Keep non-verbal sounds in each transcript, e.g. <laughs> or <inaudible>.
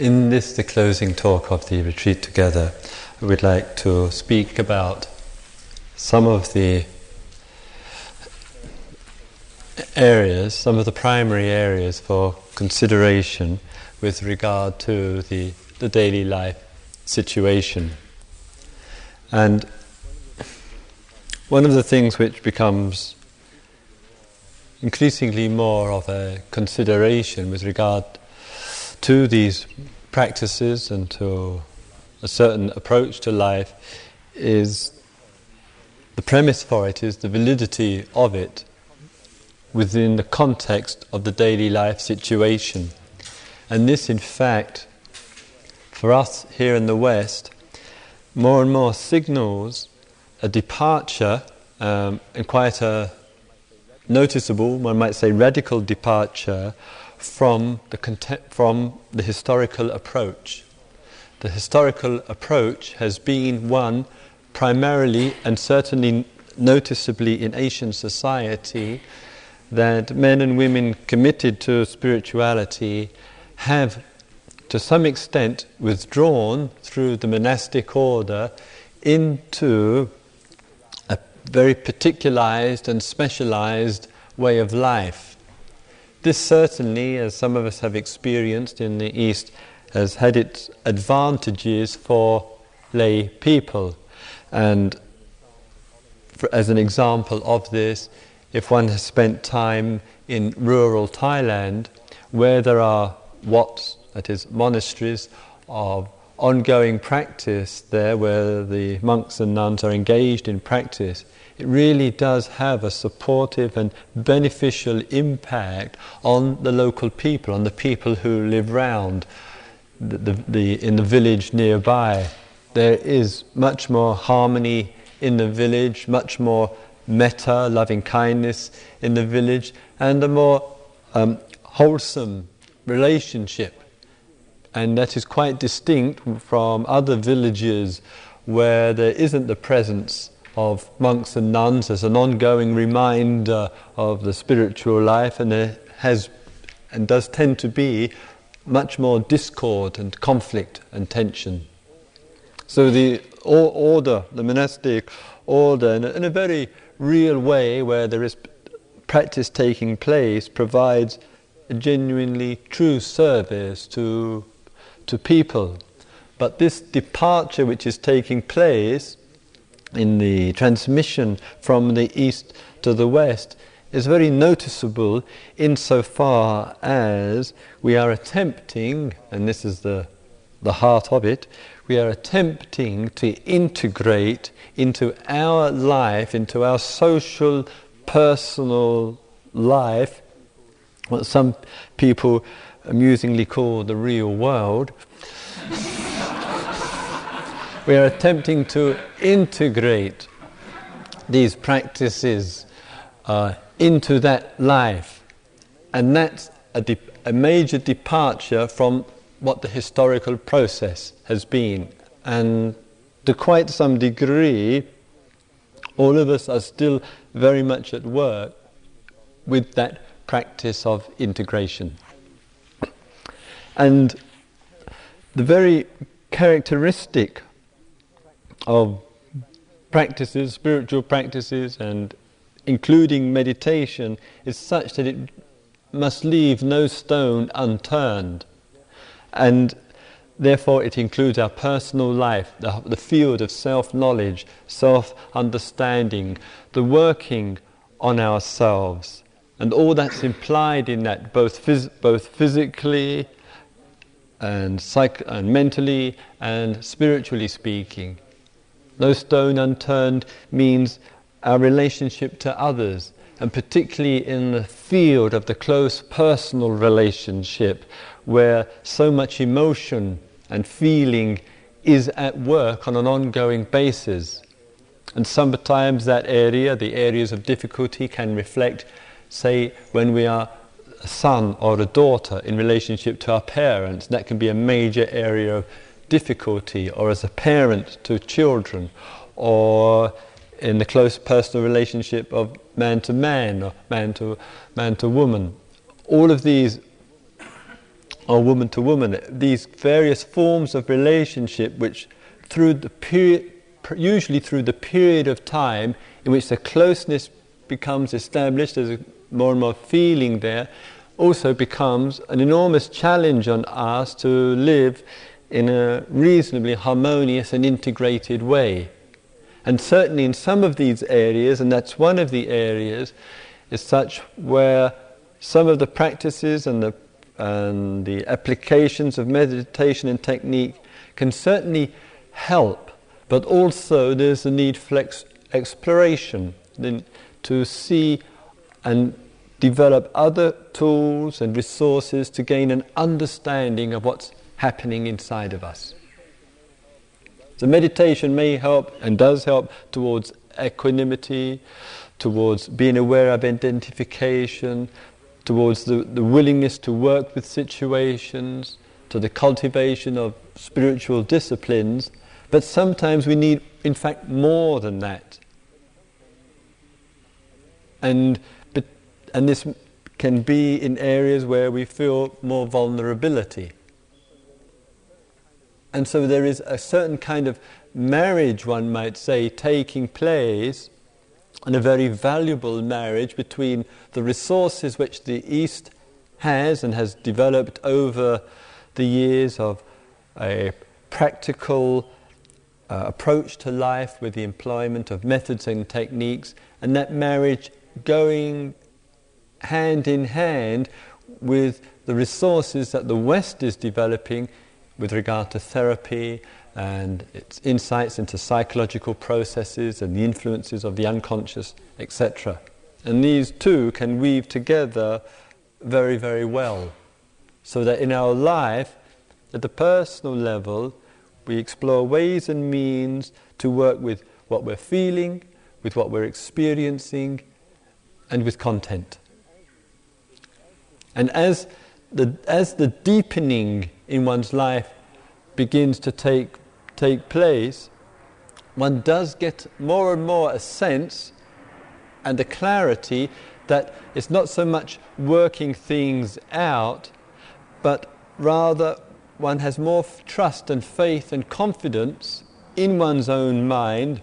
In this, the closing talk of the retreat together, we'd like to speak about some of the areas, some of the primary areas for consideration with regard to the, the daily life situation. And one of the things which becomes increasingly more of a consideration with regard to these practices and to a certain approach to life is the premise for it is the validity of it within the context of the daily life situation. And this, in fact, for us here in the West, more and more signals a departure um, and quite a noticeable, one might say radical departure from the, from the historical approach. The historical approach has been one primarily and certainly noticeably in Asian society that men and women committed to spirituality have to some extent withdrawn through the monastic order into a very particularized and specialized way of life this certainly, as some of us have experienced in the East, has had its advantages for lay people. And for, as an example of this, if one has spent time in rural Thailand, where there are wats, that is, monasteries of ongoing practice there, where the monks and nuns are engaged in practice, it really does have a supportive and beneficial impact on the local people, on the people who live round the, the, the, in the village nearby. There is much more harmony in the village, much more metta, loving kindness in the village, and a more um, wholesome relationship. And that is quite distinct from other villages where there isn't the presence of monks and nuns as an ongoing reminder of the spiritual life, and there has and does tend to be much more discord and conflict and tension. So the order, the monastic order, in a, in a very real way, where there is practice taking place, provides a genuinely true service to to people. But this departure which is taking place in the transmission from the east to the west is very noticeable insofar as we are attempting, and this is the, the heart of it, we are attempting to integrate into our life, into our social, personal life, what some people amusingly call the real world, we are attempting to integrate these practices uh, into that life. And that's a, de- a major departure from what the historical process has been. And to quite some degree, all of us are still very much at work with that practice of integration. And the very characteristic of practices, spiritual practices, and including meditation, is such that it must leave no stone unturned. And therefore, it includes our personal life, the, the field of self knowledge, self understanding, the working on ourselves, and all that's implied in that, both, phys- both physically and, psych- and mentally and spiritually speaking. No stone unturned means our relationship to others, and particularly in the field of the close personal relationship, where so much emotion and feeling is at work on an ongoing basis. And sometimes that area, the areas of difficulty, can reflect, say, when we are a son or a daughter in relationship to our parents. That can be a major area of difficulty, or as a parent to children, or in the close personal relationship of man to man or man to man to woman. All of these or woman to woman, these various forms of relationship which through the period, usually through the period of time in which the closeness becomes established, there's more and more feeling there, also becomes an enormous challenge on us to live in a reasonably harmonious and integrated way. And certainly in some of these areas, and that's one of the areas, is such where some of the practices and the and the applications of meditation and technique can certainly help, but also there's a need for ex- exploration to see and develop other tools and resources to gain an understanding of what's happening inside of us. So, meditation may help and does help towards equanimity, towards being aware of identification, towards the, the willingness to work with situations, to the cultivation of spiritual disciplines, but sometimes we need, in fact, more than that. And, but, and this can be in areas where we feel more vulnerability. And so there is a certain kind of marriage, one might say, taking place and a very valuable marriage between the resources which the East has and has developed over the years of a practical uh, approach to life with the employment of methods and techniques, and that marriage going hand in hand with the resources that the West is developing with regard to therapy and its insights into psychological processes and the influences of the unconscious, etc. And these two can weave together very, very well. So that in our life, at the personal level, we explore ways and means to work with what we're feeling, with what we're experiencing, and with content. And as the, as the deepening in one's life begins to take take place, one does get more and more a sense and a clarity that it's not so much working things out, but rather one has more trust and faith and confidence in one's own mind,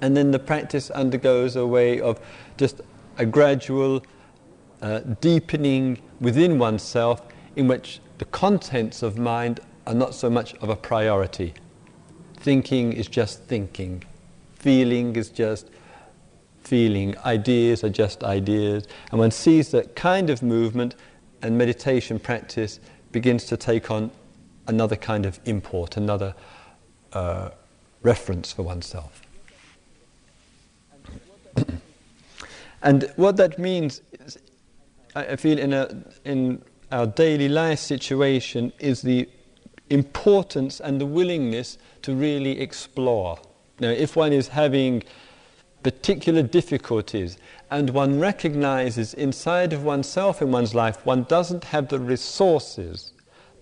and then the practice undergoes a way of just a gradual uh, deepening within oneself in which the contents of mind are not so much of a priority. Thinking is just thinking. Feeling is just feeling. Ideas are just ideas. And one sees that kind of movement and meditation practice begins to take on another kind of import, another uh, reference for oneself. <clears throat> and what that means, is, I feel, in, a, in our daily life situation, is the importance and the willingness to really explore. Now, if one is having particular difficulties and one recognizes inside of oneself in one's life one doesn't have the resources,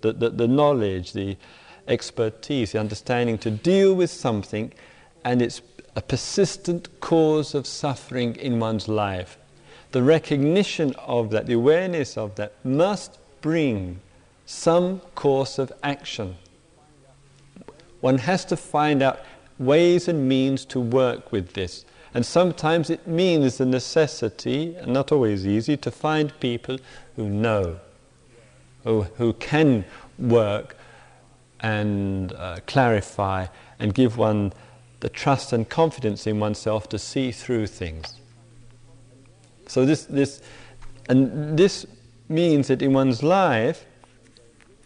the, the, the knowledge, the expertise, the understanding to deal with something and it's a persistent cause of suffering in one's life. The recognition of that, the awareness of that, must bring some course of action. One has to find out ways and means to work with this. And sometimes it means the necessity, and not always easy, to find people who know, who, who can work and uh, clarify and give one the trust and confidence in oneself to see through things. So this, this, and this means that in one's life,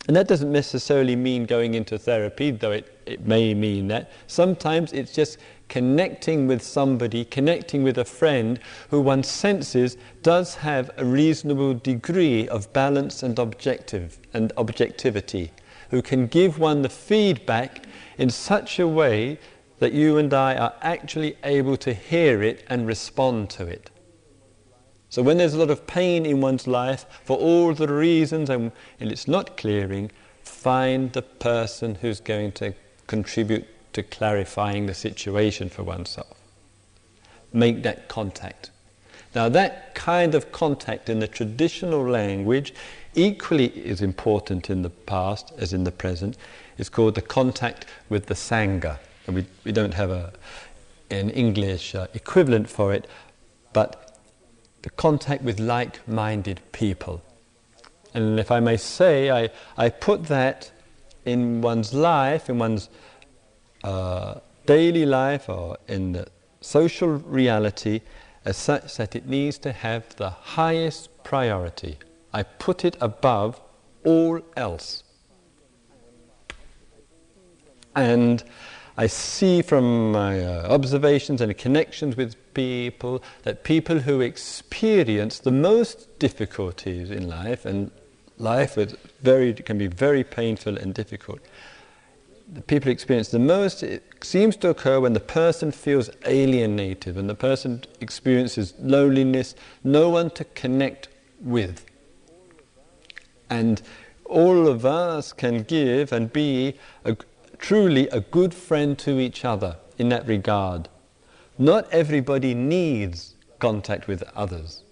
and that doesn't necessarily mean going into therapy, though it, it may mean that. Sometimes it's just connecting with somebody, connecting with a friend who one senses does have a reasonable degree of balance and objective and objectivity, who can give one the feedback in such a way that you and I are actually able to hear it and respond to it. So when there's a lot of pain in one's life, for all the reasons, and, and it's not clearing, find the person who's going to contribute to clarifying the situation for oneself. Make that contact. Now, that kind of contact in the traditional language equally as important in the past as in the present is called the contact with the Sangha. And we, we don't have a, an English uh, equivalent for it, but the contact with like minded people. And if I may say, I, I put that in one's life, in one's uh, daily life, or in the social reality, as such that it needs to have the highest priority. I put it above all else. And I see from my uh, observations and connections with people that people who experience the most difficulties in life, and life very, can be very painful and difficult, the people experience the most, it seems to occur when the person feels alienated, when the person experiences loneliness, no one to connect with. And all of us can give and be a, truly a good friend to each other in that regard. Not everybody needs contact with others.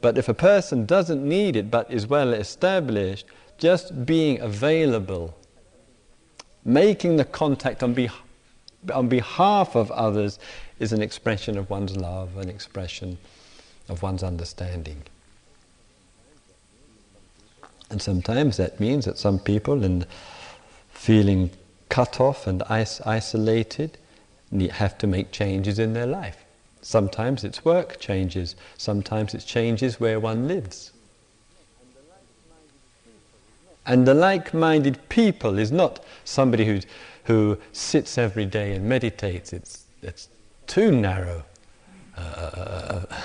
But if a person doesn't need it but is well established, just being available, making the contact on, beh- on behalf of others is an expression of one's love, an expression of one's understanding. And sometimes that means that some people, in feeling cut off and is- isolated, have to make changes in their life. Sometimes it's work changes, sometimes it's changes where one lives. And the like minded people is not somebody who, who sits every day and meditates, it's, it's too narrow uh, uh, uh, uh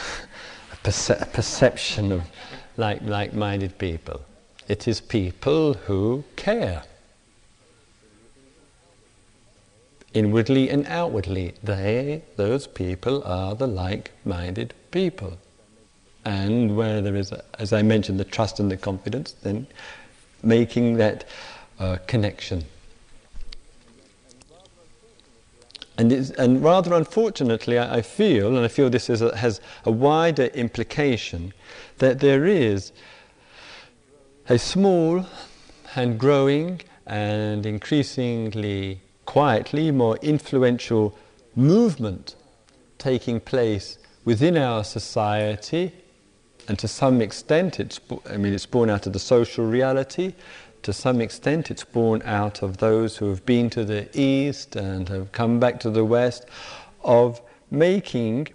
a, perce- a perception of like minded people. It is people who care. Inwardly and outwardly. They, those people, are the like minded people. And where there is, as I mentioned, the trust and the confidence, then making that uh, connection. And, and, rather unfortunately, I, I, feel, and I feel this a, has a wider implication, that there is a small and growing and increasingly quietly more influential movement taking place within our society, and to some extent, it's, I mean, it's born out of the social reality. To some extent, it's born out of those who have been to the East and have come back to the West, of making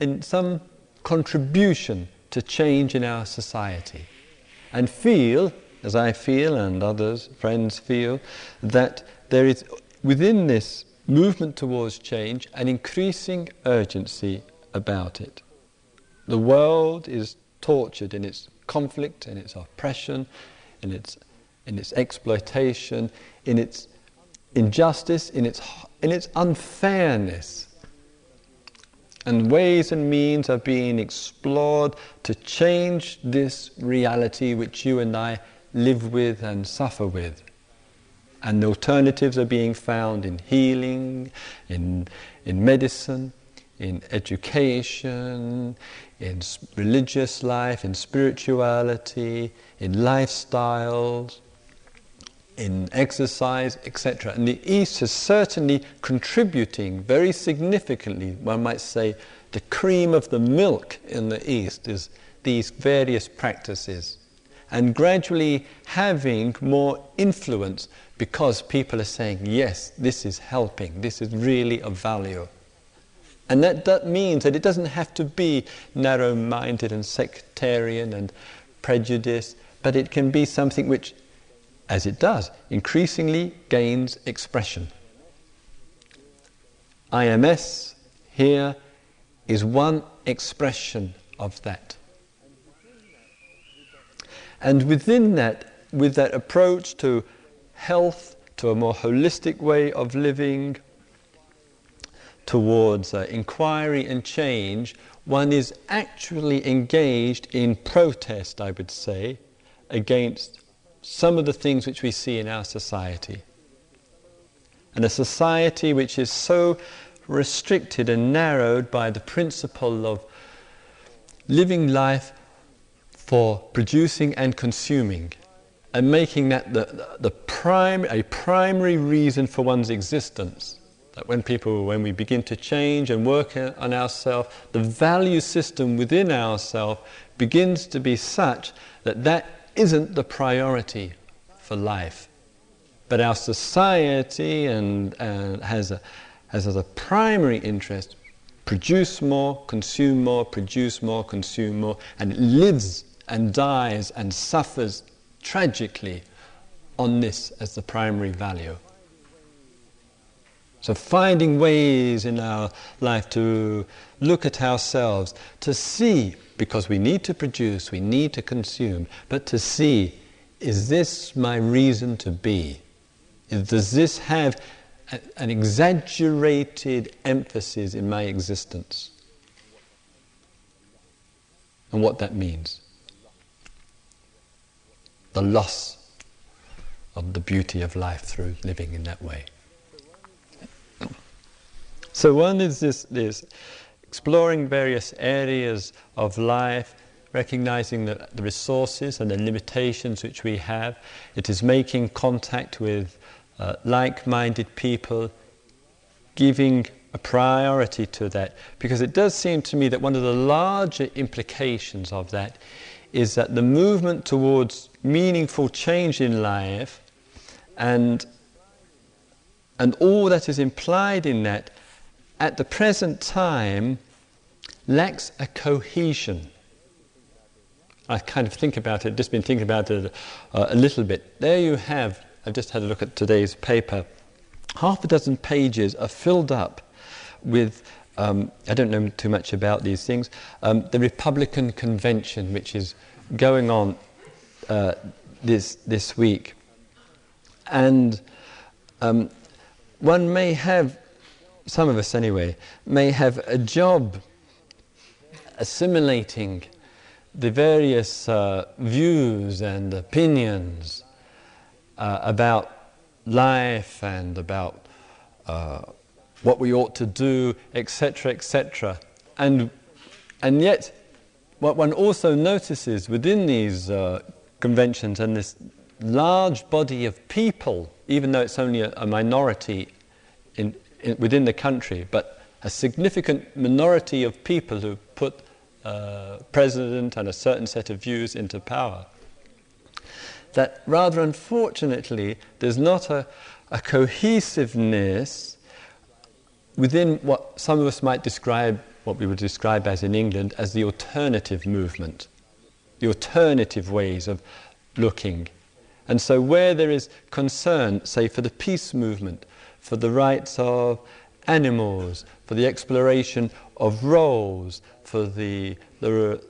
in some contribution to change in our society, and feel, as I feel and others, friends feel, that there is within this movement towards change an increasing urgency about it. The world is tortured in its conflict, in its oppression, in its, in its exploitation, in its injustice, in its, in its unfairness. And ways and means are being explored to change this reality which you and I live with and suffer with. And alternatives are being found in healing, in, in medicine, in education, in religious life, in spirituality, in lifestyles, in exercise, etc. And the East is certainly contributing very significantly, one might say, the cream of the milk in the East is these various practices, and gradually having more influence because people are saying, yes, this is helping, this is really of value. And that, that means that it doesn't have to be narrow minded and sectarian and prejudiced, but it can be something which, as it does, increasingly gains expression. IMS here is one expression of that. And within that, with that approach to health, to a more holistic way of living, towards uh, inquiry and change, one is actually engaged in protest, I would say, against some of the things which we see in our society. And a society which is so restricted and narrowed by the principle of living life for producing and consuming and making that the, the prime, a primary reason for one's existence. That when people, when we begin to change and work on ourselves, the value system within ourselves begins to be such that that isn't the priority for life. But our society and, and has, a, has as a primary interest produce more, consume more, produce more, consume more, and it lives and dies and suffers tragically on this as the primary value. So, finding ways in our life to look at ourselves, to see, because we need to produce, we need to consume, but to see, is this my reason to be? Does this have a, an exaggerated emphasis in my existence? And what that means the loss of the beauty of life through living in that way. So one is this, this exploring various areas of life, recognizing the, the resources and the limitations which we have. It is making contact with uh, like-minded people, giving a priority to that, because it does seem to me that one of the larger implications of that is that the movement towards meaningful change in life and, and all that is implied in that at the present time lacks a cohesion. I kind of think about it, just been thinking about it uh, a little bit. There you have, I've just had a look at today's paper. Half a dozen pages are filled up with um, I don't know too much about these things. Um, the Republican convention, which is going on uh, this this week, and um, one may have, some of us anyway, may have a job assimilating the various uh, views and opinions uh, about life and about uh, what we ought to do, etc., etc. And, and yet, what one also notices within these uh, conventions and this large body of people, even though it's only a, a minority in, in, within the country, but a significant minority of people who put uh, president and a certain set of views into power, that rather unfortunately there's not a, a cohesiveness within what some of us might describe, what we would describe as in England, as the alternative movement, the alternative ways of looking. And so, where there is concern, say, for the peace movement, for the rights of animals, for the exploration of roles, for the, the,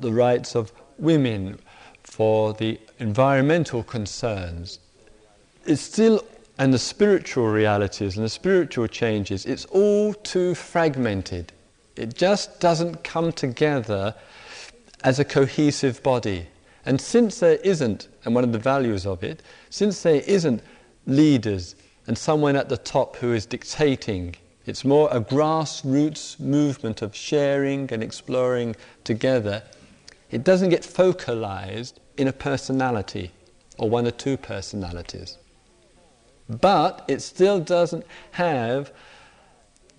the rights of women, for the environmental concerns, it's still and the spiritual realities and the spiritual changes, it's all too fragmented. It just doesn't come together as a cohesive body. And since there isn't, and one of the values of it, since there isn't leaders and someone at the top who is dictating, it's more a grassroots movement of sharing and exploring together. It doesn't get focalized in a personality or one or two personalities but it still doesn't have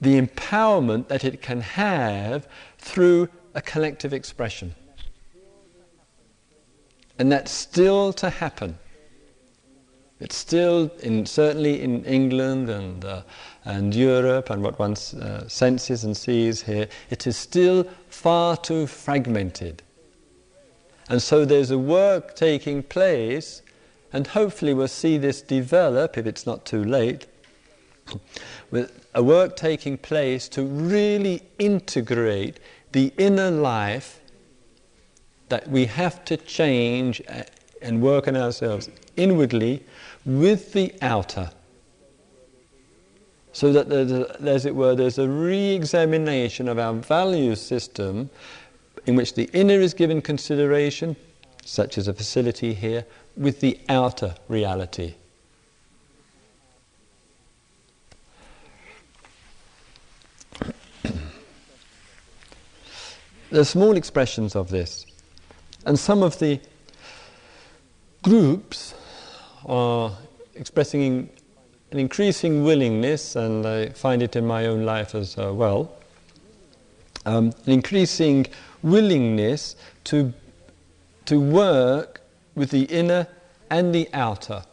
the empowerment that it can have through a collective expression. And that's still to happen. It's still, in, certainly in England and, uh, and Europe and what one uh, senses and sees here, it is still far too fragmented. And so there's a work taking place and hopefully we'll see this develop, if it's not too late, with a work taking place to really integrate the inner life that we have to change uh, and work on ourselves inwardly with the outer. So that, there's a, as it were, there's a re examination of our value system in which the inner is given consideration, such as a facility here, with the outer reality. <clears throat> there are small expressions of this. And some of the groups are expressing an increasing willingness, and I find it in my own life as uh, well, um, an increasing willingness to, to work with the inner and the outer.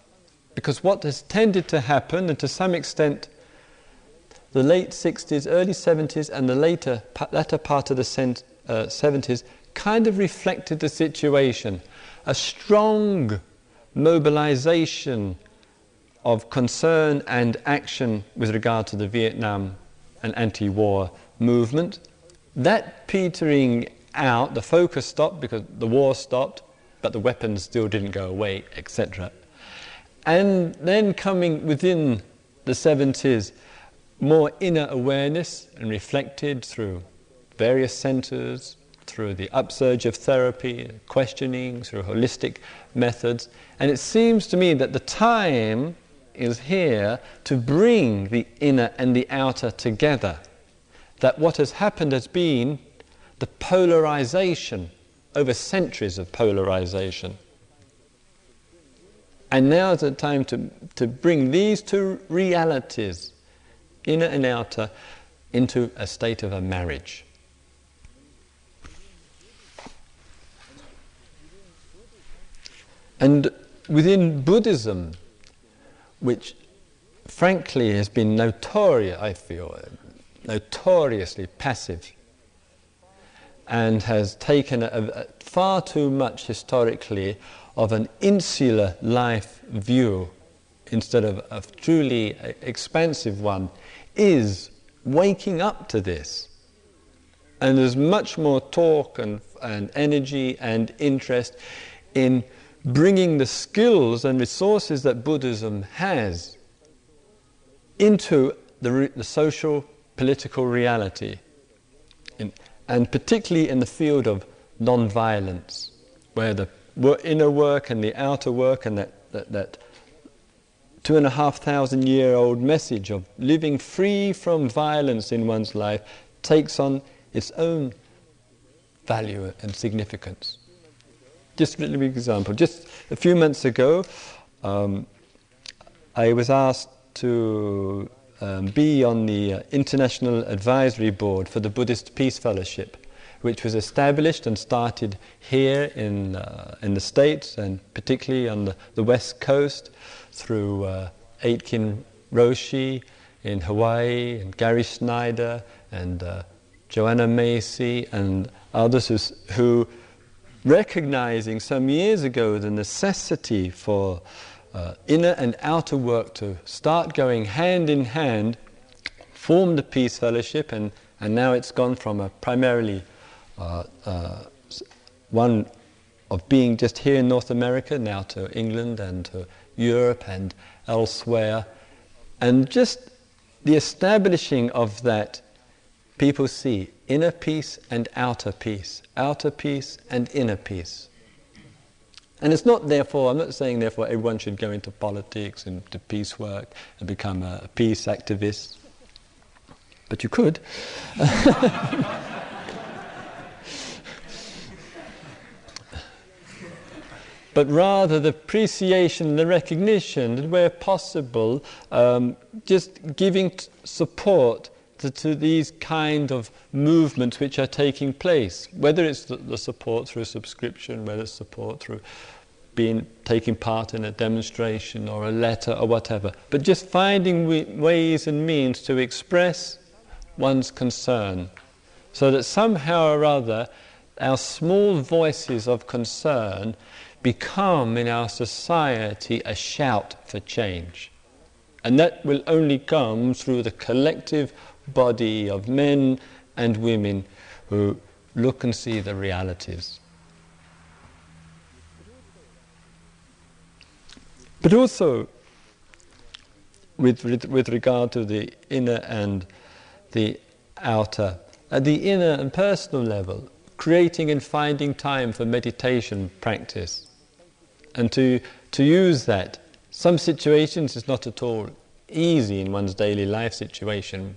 Because what has tended to happen, and to some extent, the late 60s, early 70s, and the later, latter part of the cent, uh, 70s kind of reflected the situation. A strong mobilization of concern and action with regard to the Vietnam and anti war movement. That petering out, the focus stopped because the war stopped, but the weapons still didn't go away, etc. And then coming within the 70s, more inner awareness and reflected through various centers, through the upsurge of therapy, questioning, through holistic methods. And it seems to me that the time is here to bring the inner and the outer together. That what has happened has been the polarization over centuries of polarization. And now is the time to, to bring these two realities inner and outer, into a state of a marriage. And within Buddhism, which frankly has been notorious, I feel, notoriously passive, and has taken a, a, far too much historically of an insular life view instead of a truly expansive one, is waking up to this. And there's much more talk and, and energy and interest in bringing the skills and resources that Buddhism has into the, the social political reality, and particularly in the field of non-violence, where the inner work and the outer work and that, that, that two and a half thousand year old message of living free from violence in one's life takes on its own value and significance. Just a little example. Just a few months ago, um, I was asked to um, be on the uh, International Advisory Board for the Buddhist Peace Fellowship, which was established and started here in, uh, in the States and particularly on the, the West Coast through uh, Aitken Roshi in Hawaii, and Gary Snyder, and uh, Joanna Macy, and others who, who, recognizing some years ago the necessity for uh, inner and outer work to start going hand in hand, formed the Peace Fellowship, and, and now it's gone from a primarily uh, uh, one of being just here in North America now to England and to Europe and elsewhere. And just the establishing of that, people see inner peace and outer peace, outer peace and inner peace. And it's not therefore, I'm not saying therefore everyone should go into politics and to peace work and become a peace activist, but you could. <laughs> but rather the appreciation, the recognition that where possible, um, just giving t- support to, to, these kind of movements which are taking place, whether it's the, the support through subscription, whether it's support through being taking part in a demonstration or a letter or whatever, but just finding ways and means to express one's concern, so that somehow or other our small voices of concern become in our society a shout for change. And that will only come through the collective body of men and women who look and see the realities. But also, with, with regard to the inner and the outer, at the inner and personal level, creating and finding time for meditation practice and to, to use that. Some situations is not at all easy in one's daily life situation.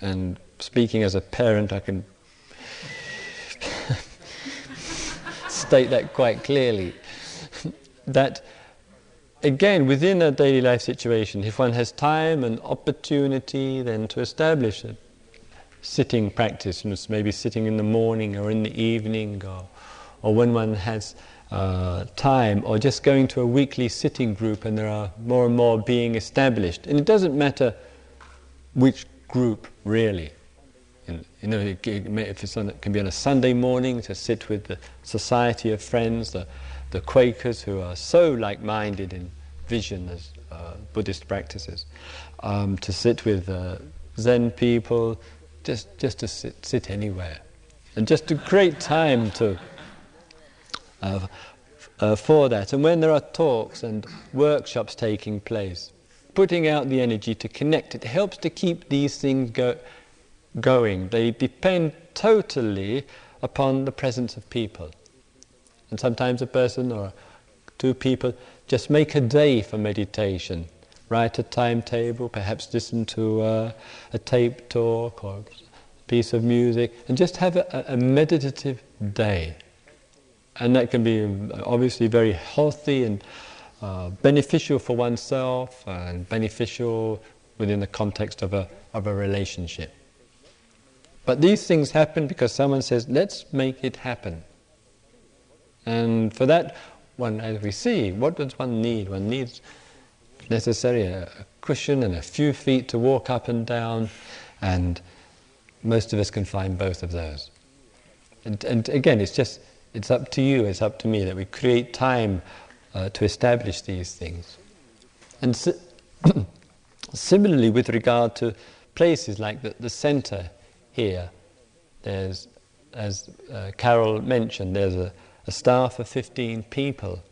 And speaking as a parent, I can state that quite clearly. that again, within a daily life situation, if one has time and opportunity, then to establish a sitting practice, you know, maybe sitting in the morning or in the evening, or, or when one has uh, time, or just going to a weekly sitting group and there are more and more being established. And it doesn't matter which group really. You know, if it's on, it can be on a Sunday morning to sit with the Society of Friends, the, the Quakers who are so like-minded in vision as uh, Buddhist practices, um, to sit with uh, Zen people, just just to sit, sit anywhere, and just a great time to uh, uh, for that. And when there are talks and workshops taking place, putting out the energy to connect it helps to keep these things go, going. They depend totally upon the presence of people. And sometimes a person or two people just make a day for meditation. Write a timetable, perhaps listen to a tape talk or a piece of music, and just have a, a meditative day. And that can be uh, obviously very healthy and uh, beneficial for oneself and beneficial within the context of a, of a relationship. But these things happen because someone says, let's make it happen. And for that, one, as we see, what does one need? One needs necessarily a, a cushion and a few feet to walk up and down, and most of us can find both of those. And, and again, it's just, it's up to you, it's up to me that we create time uh, to establish these things. And si- <coughs> similarly, with regard to places like the, the centre here, there's, as uh, Carol mentioned, there's a, a staff of 15 people,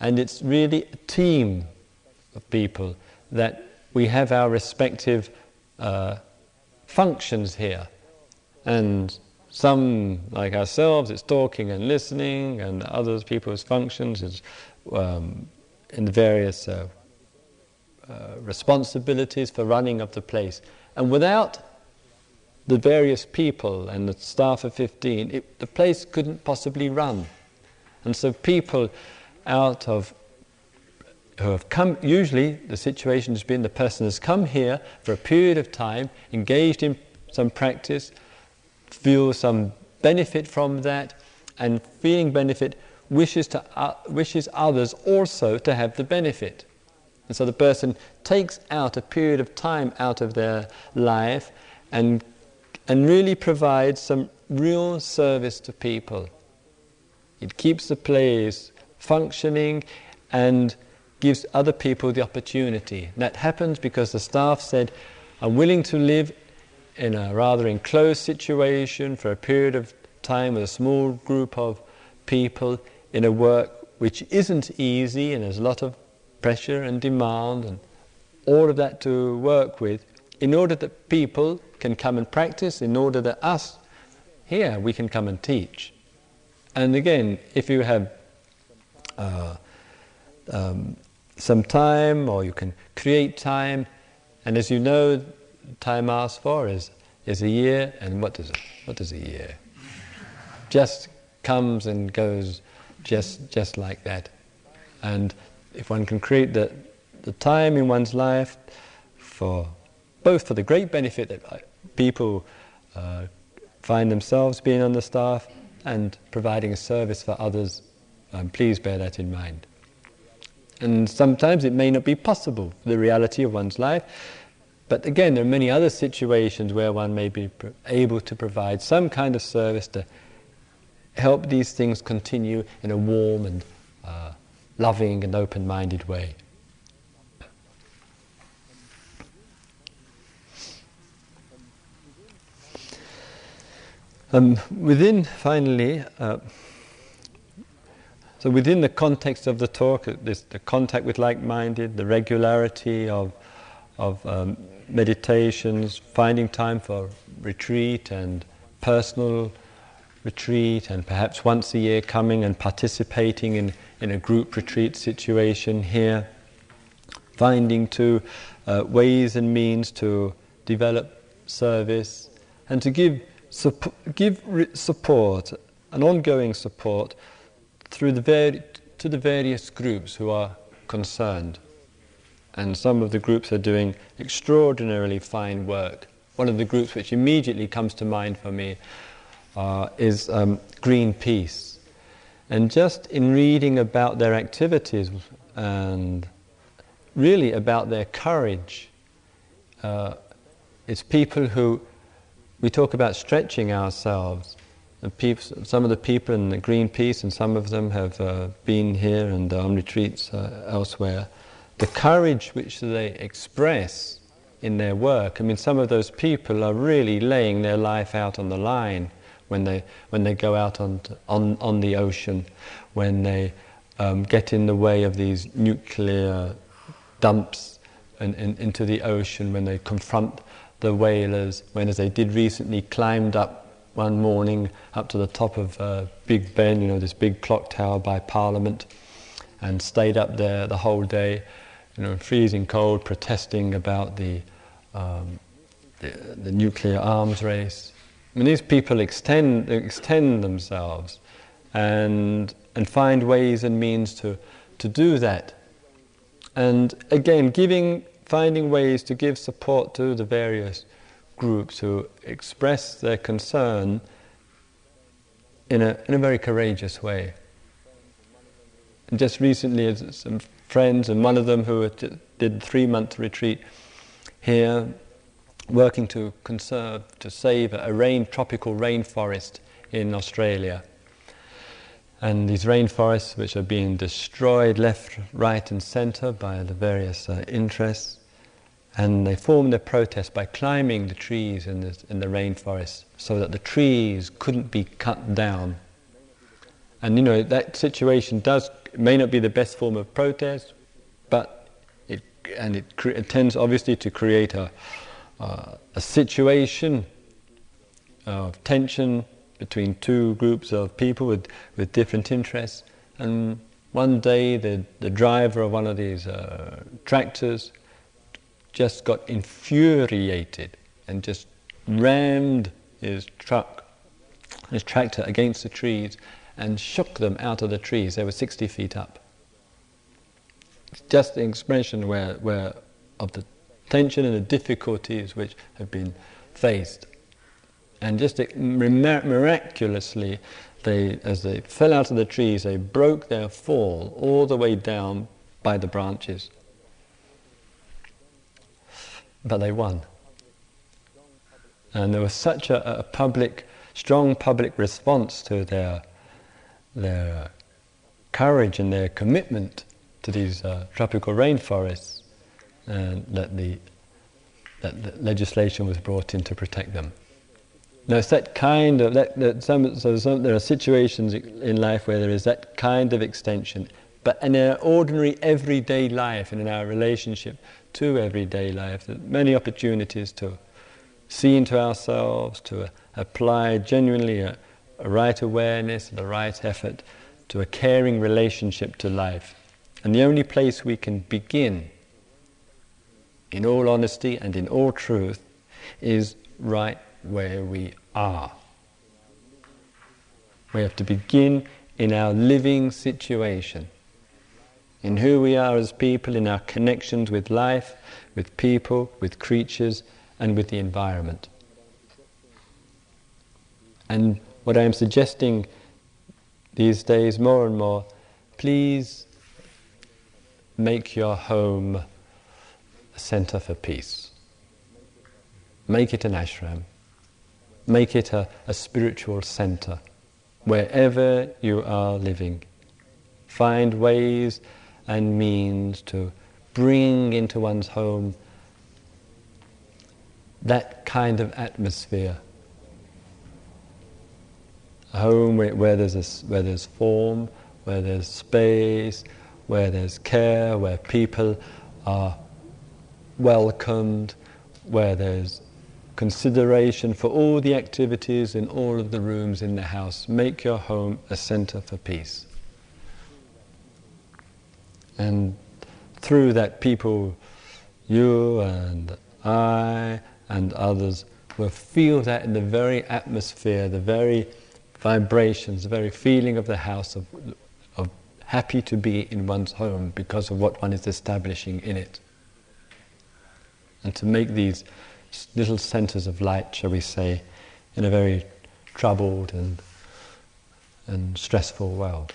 and it's really a team of people that we have our respective uh, functions here. And some, like ourselves, it's talking and listening, and others, people's functions is um, in the various uh, uh, responsibilities for running of the place. And without the various people and the staff of 15, it, the place couldn't possibly run. And so people out of who have come, usually the situation has been the person has come here for a period of time, engaged in some practice, feels some benefit from that, and feeling benefit wishes, to, uh, wishes others also to have the benefit. And so the person takes out a period of time out of their life and and really provides some real service to people. It keeps the place functioning and gives other people the opportunity. That happens because the staff said, I'm willing to live in a rather enclosed situation for a period of time with a small group of people in a work which isn't easy and there's a lot of pressure and demand and all of that to work with in order that people can come and practice, in order that us here we can come and teach. And again, if you have uh, um, some time or you can create time, and as you know, time asked for is, is a year, and what does, what does a year? Just comes and goes just, just like that. And if one can create the, the time in one's life for both for the great benefit that people uh, find themselves being on the staff and providing a service for others, um, please bear that in mind. And sometimes it may not be possible the reality of one's life, but again, there are many other situations where one may be able to provide some kind of service to help these things continue in a warm and uh, loving and open minded way. Um, within, finally, uh, so within the context of the talk, uh, this, the contact with like-minded, the regularity of, of um, meditations, finding time for retreat and personal retreat, and perhaps once a year coming and participating in, in a group retreat situation here, finding two uh, ways and means to develop service and to give give support, an ongoing support through the ver- to the various groups who are concerned. And some of the groups are doing extraordinarily fine work. One of the groups which immediately comes to mind for me uh, is um, Greenpeace. And just in reading about their activities and really about their courage, uh, it's people who we talk about stretching ourselves. Some of the people in the Greenpeace, and some of them have uh, been here and on retreats uh, elsewhere. The courage which they express in their work. I mean, some of those people are really laying their life out on the line when they when they go out on on on the ocean, when they um, get in the way of these nuclear dumps and, and, into the ocean, when they confront the whalers, when as they did recently climbed up one morning up to the top of uh, Big Ben, you know, this big clock tower by Parliament, and stayed up there the whole day, you know, freezing cold, protesting about the, um, the, the nuclear arms race. I mean, these people extend, extend themselves and, and find ways and means to, to do that. And again, giving, finding ways to give support to the various groups who express their concern in a, in a very courageous way. And just recently, some friends, and one of them who did three month retreat here, working to conserve, to save a rain, tropical rainforest in Australia. And these rainforests, which are being destroyed left, right, and centre by the various uh, interests, and they formed their protest by climbing the trees in the, in the rainforest so that the trees couldn't be cut down. And you know, that situation does, may not be the best form of protest, but it, and it, it tends obviously to create a, uh, a situation of tension between two groups of people with, with different interests. And one day, the, the driver of one of these uh, tractors just got infuriated and just rammed his truck, his tractor against the trees and shook them out of the trees. They were 60 feet up. It's just the expression where, where of the tension and the difficulties which have been faced. And just miraculously, they, as they fell out of the trees, they broke their fall all the way down by the branches but they won. And there was such a, a public, strong public response to their, their courage and their commitment to these uh, tropical rainforests and that the, that the legislation was brought in to protect them. Now, it's that kind of that, that some, so some, there are situations in life where there is that kind of extension, but in our ordinary everyday life and in our relationship to everyday life, there are many opportunities to see into ourselves, to apply genuinely a, a right awareness a right effort to a caring relationship to life. And the only place we can begin, in all honesty and in all truth, is right where we are. We have to begin in our living situation in who we are as people, in our connections with life, with people, with creatures, and with the environment. And what I am suggesting these days more and more, please make your home center for peace. Make it an ashram. Make it a, a spiritual center wherever you are living. Find ways and means to bring into one's home that kind of atmosphere. A home where, where, there's a, where there's form, where there's space, where there's care, where people are welcomed, where there's consideration for all the activities in all of the rooms in the house. Make your home a center for peace. And through that, people, you and I and others, will feel that in the very atmosphere, the very vibrations, the very feeling of the house of, of happy to be in one's home because of what one is establishing in it. And to make these little centers of light, shall we say, in a very troubled and, and stressful world.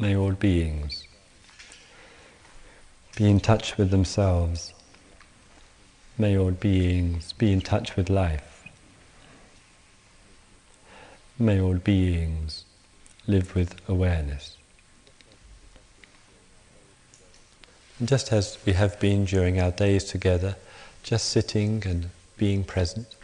May all beings be in touch with themselves. May all beings be in touch with life. May all beings live with awareness. And just as we have been during our days together, just sitting and being present.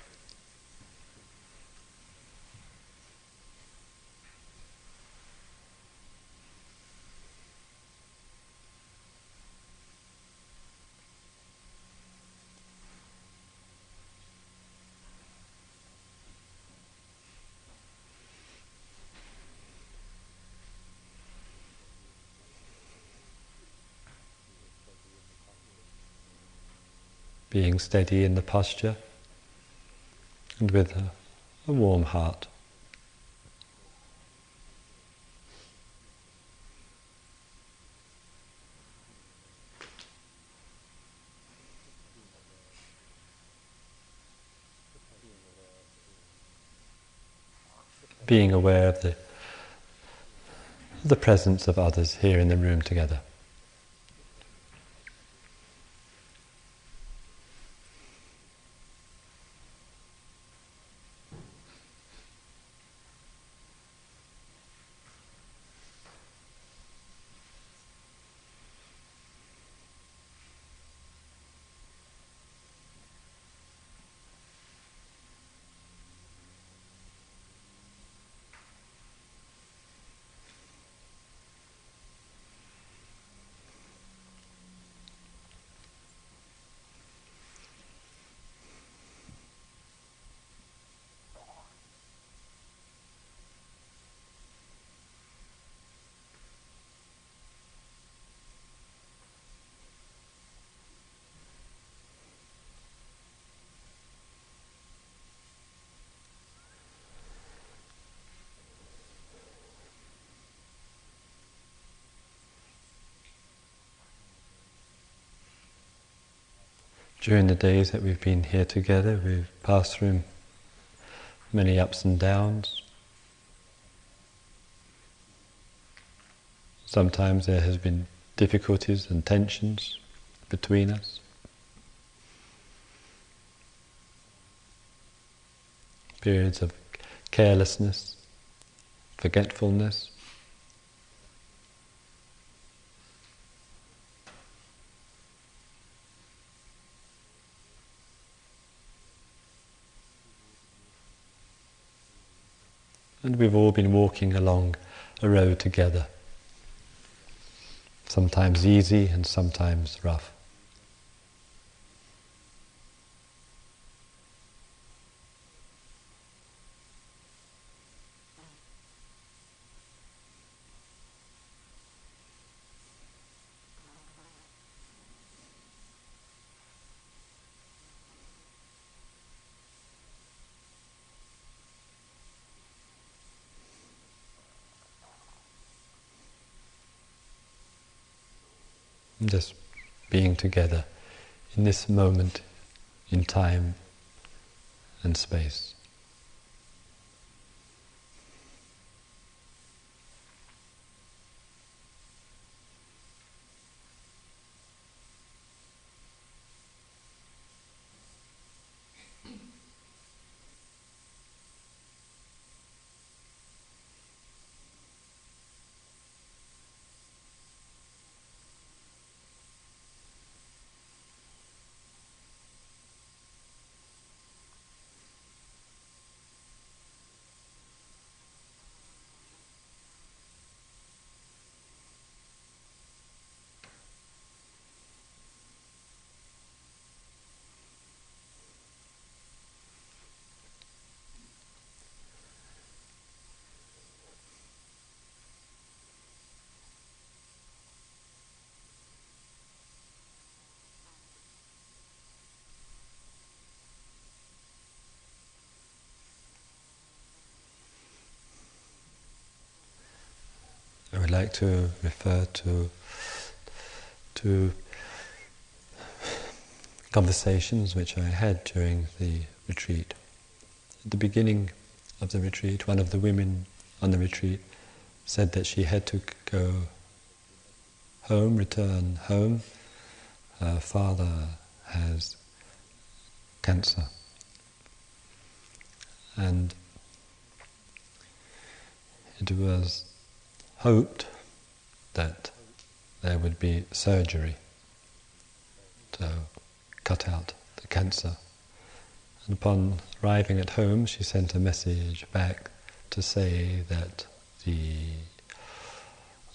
Being steady in the posture and with a, a warm heart. Being aware of the, the presence of others here in the room together. During the days that we've been here together, we've passed through many ups and downs. Sometimes there has been difficulties and tensions between us. Periods of carelessness, forgetfulness. And we've all been walking along a road together. Sometimes easy and sometimes rough. Just being together in this moment in time and space. Like to refer to to conversations which I had during the retreat. At the beginning of the retreat, one of the women on the retreat said that she had to go home, return home. Her father has cancer. And it was hoped that there would be surgery to cut out the cancer. And upon arriving at home, she sent a message back to say that the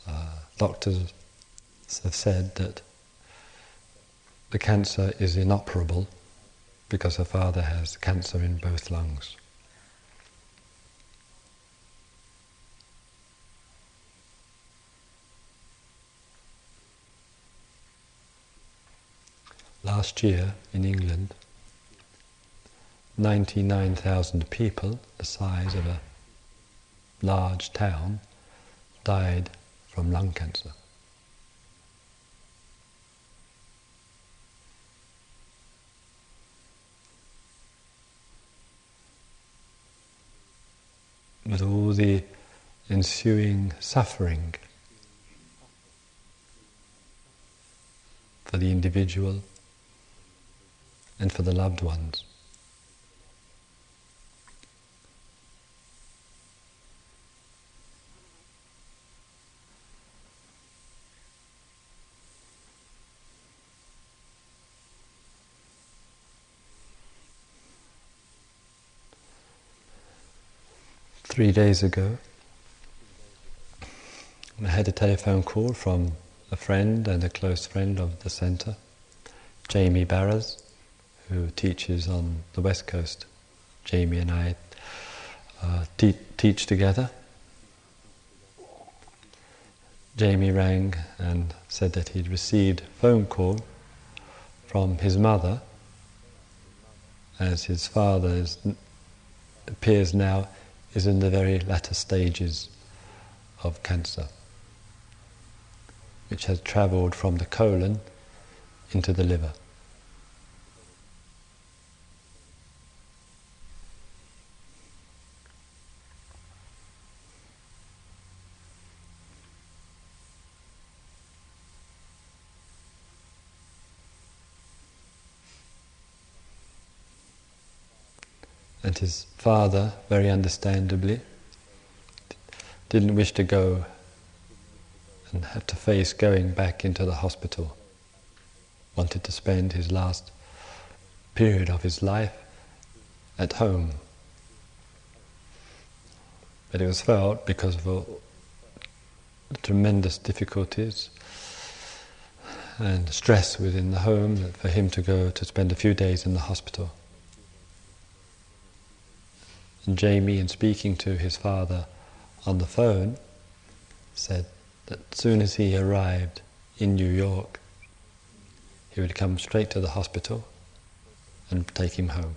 uh, doctors have said that the cancer is inoperable because her father has cancer in both lungs. Last year in England, 99,000 people, the size of a large town, died from lung cancer. With all the ensuing suffering for the individual and for the loved ones. Three days ago, I had a telephone call from a friend and a close friend of the centre, Jamie Baraz who teaches on the west coast. Jamie and I uh, te- teach together. Jamie rang and said that he'd received a phone call from his mother, as his father is, appears now is in the very latter stages of cancer, which has travelled from the colon into the liver. And his father, very understandably, didn't wish to go and have to face going back into the hospital. Wanted to spend his last period of his life at home. But it was felt because of all the tremendous difficulties and stress within the home that for him to go to spend a few days in the hospital. And Jamie, in speaking to his father on the phone, said that as soon as he arrived in New York, he would come straight to the hospital and take him home.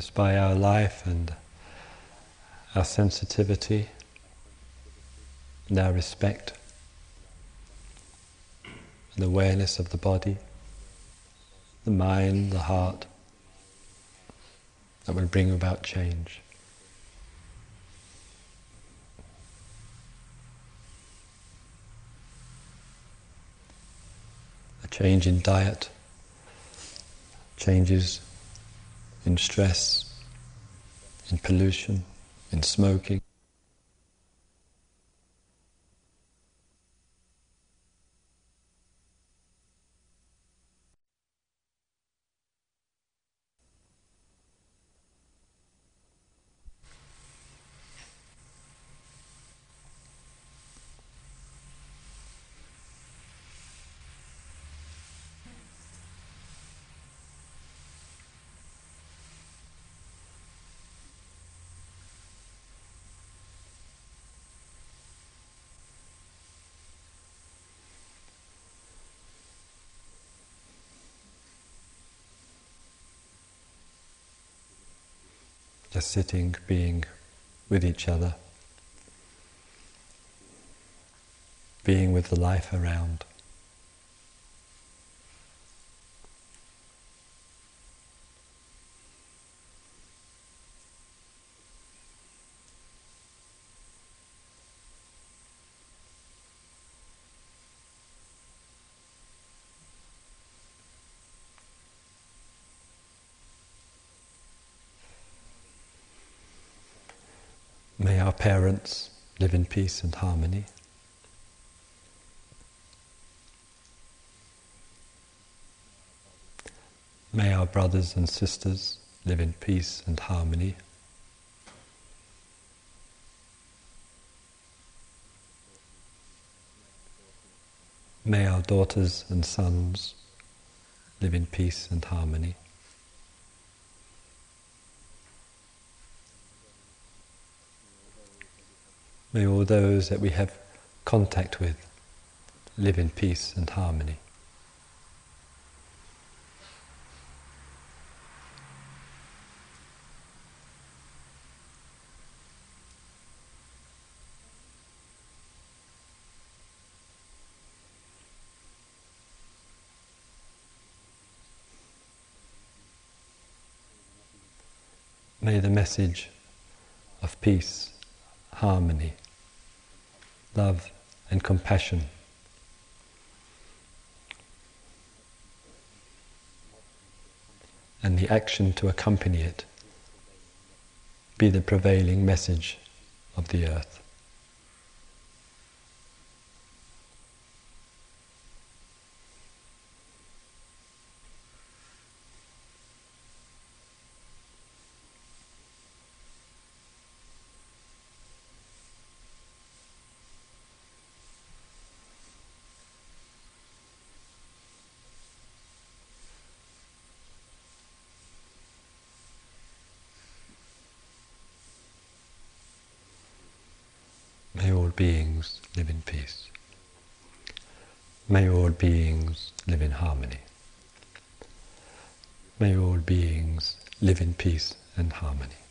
It's by our life and our sensitivity and our respect and awareness of the body, the mind, the heart that will bring about change. A change in diet, changes in stress, in pollution, in smoking. Sitting, being with each other, being with the life around. Parents live in peace and harmony. May our brothers and sisters live in peace and harmony. May our daughters and sons live in peace and harmony. May all those that we have contact with live in peace and harmony. May the message of peace, harmony, love and compassion and the action to accompany it be the prevailing message of the earth. May all beings live in peace. May all beings live in harmony. May all beings live in peace and harmony.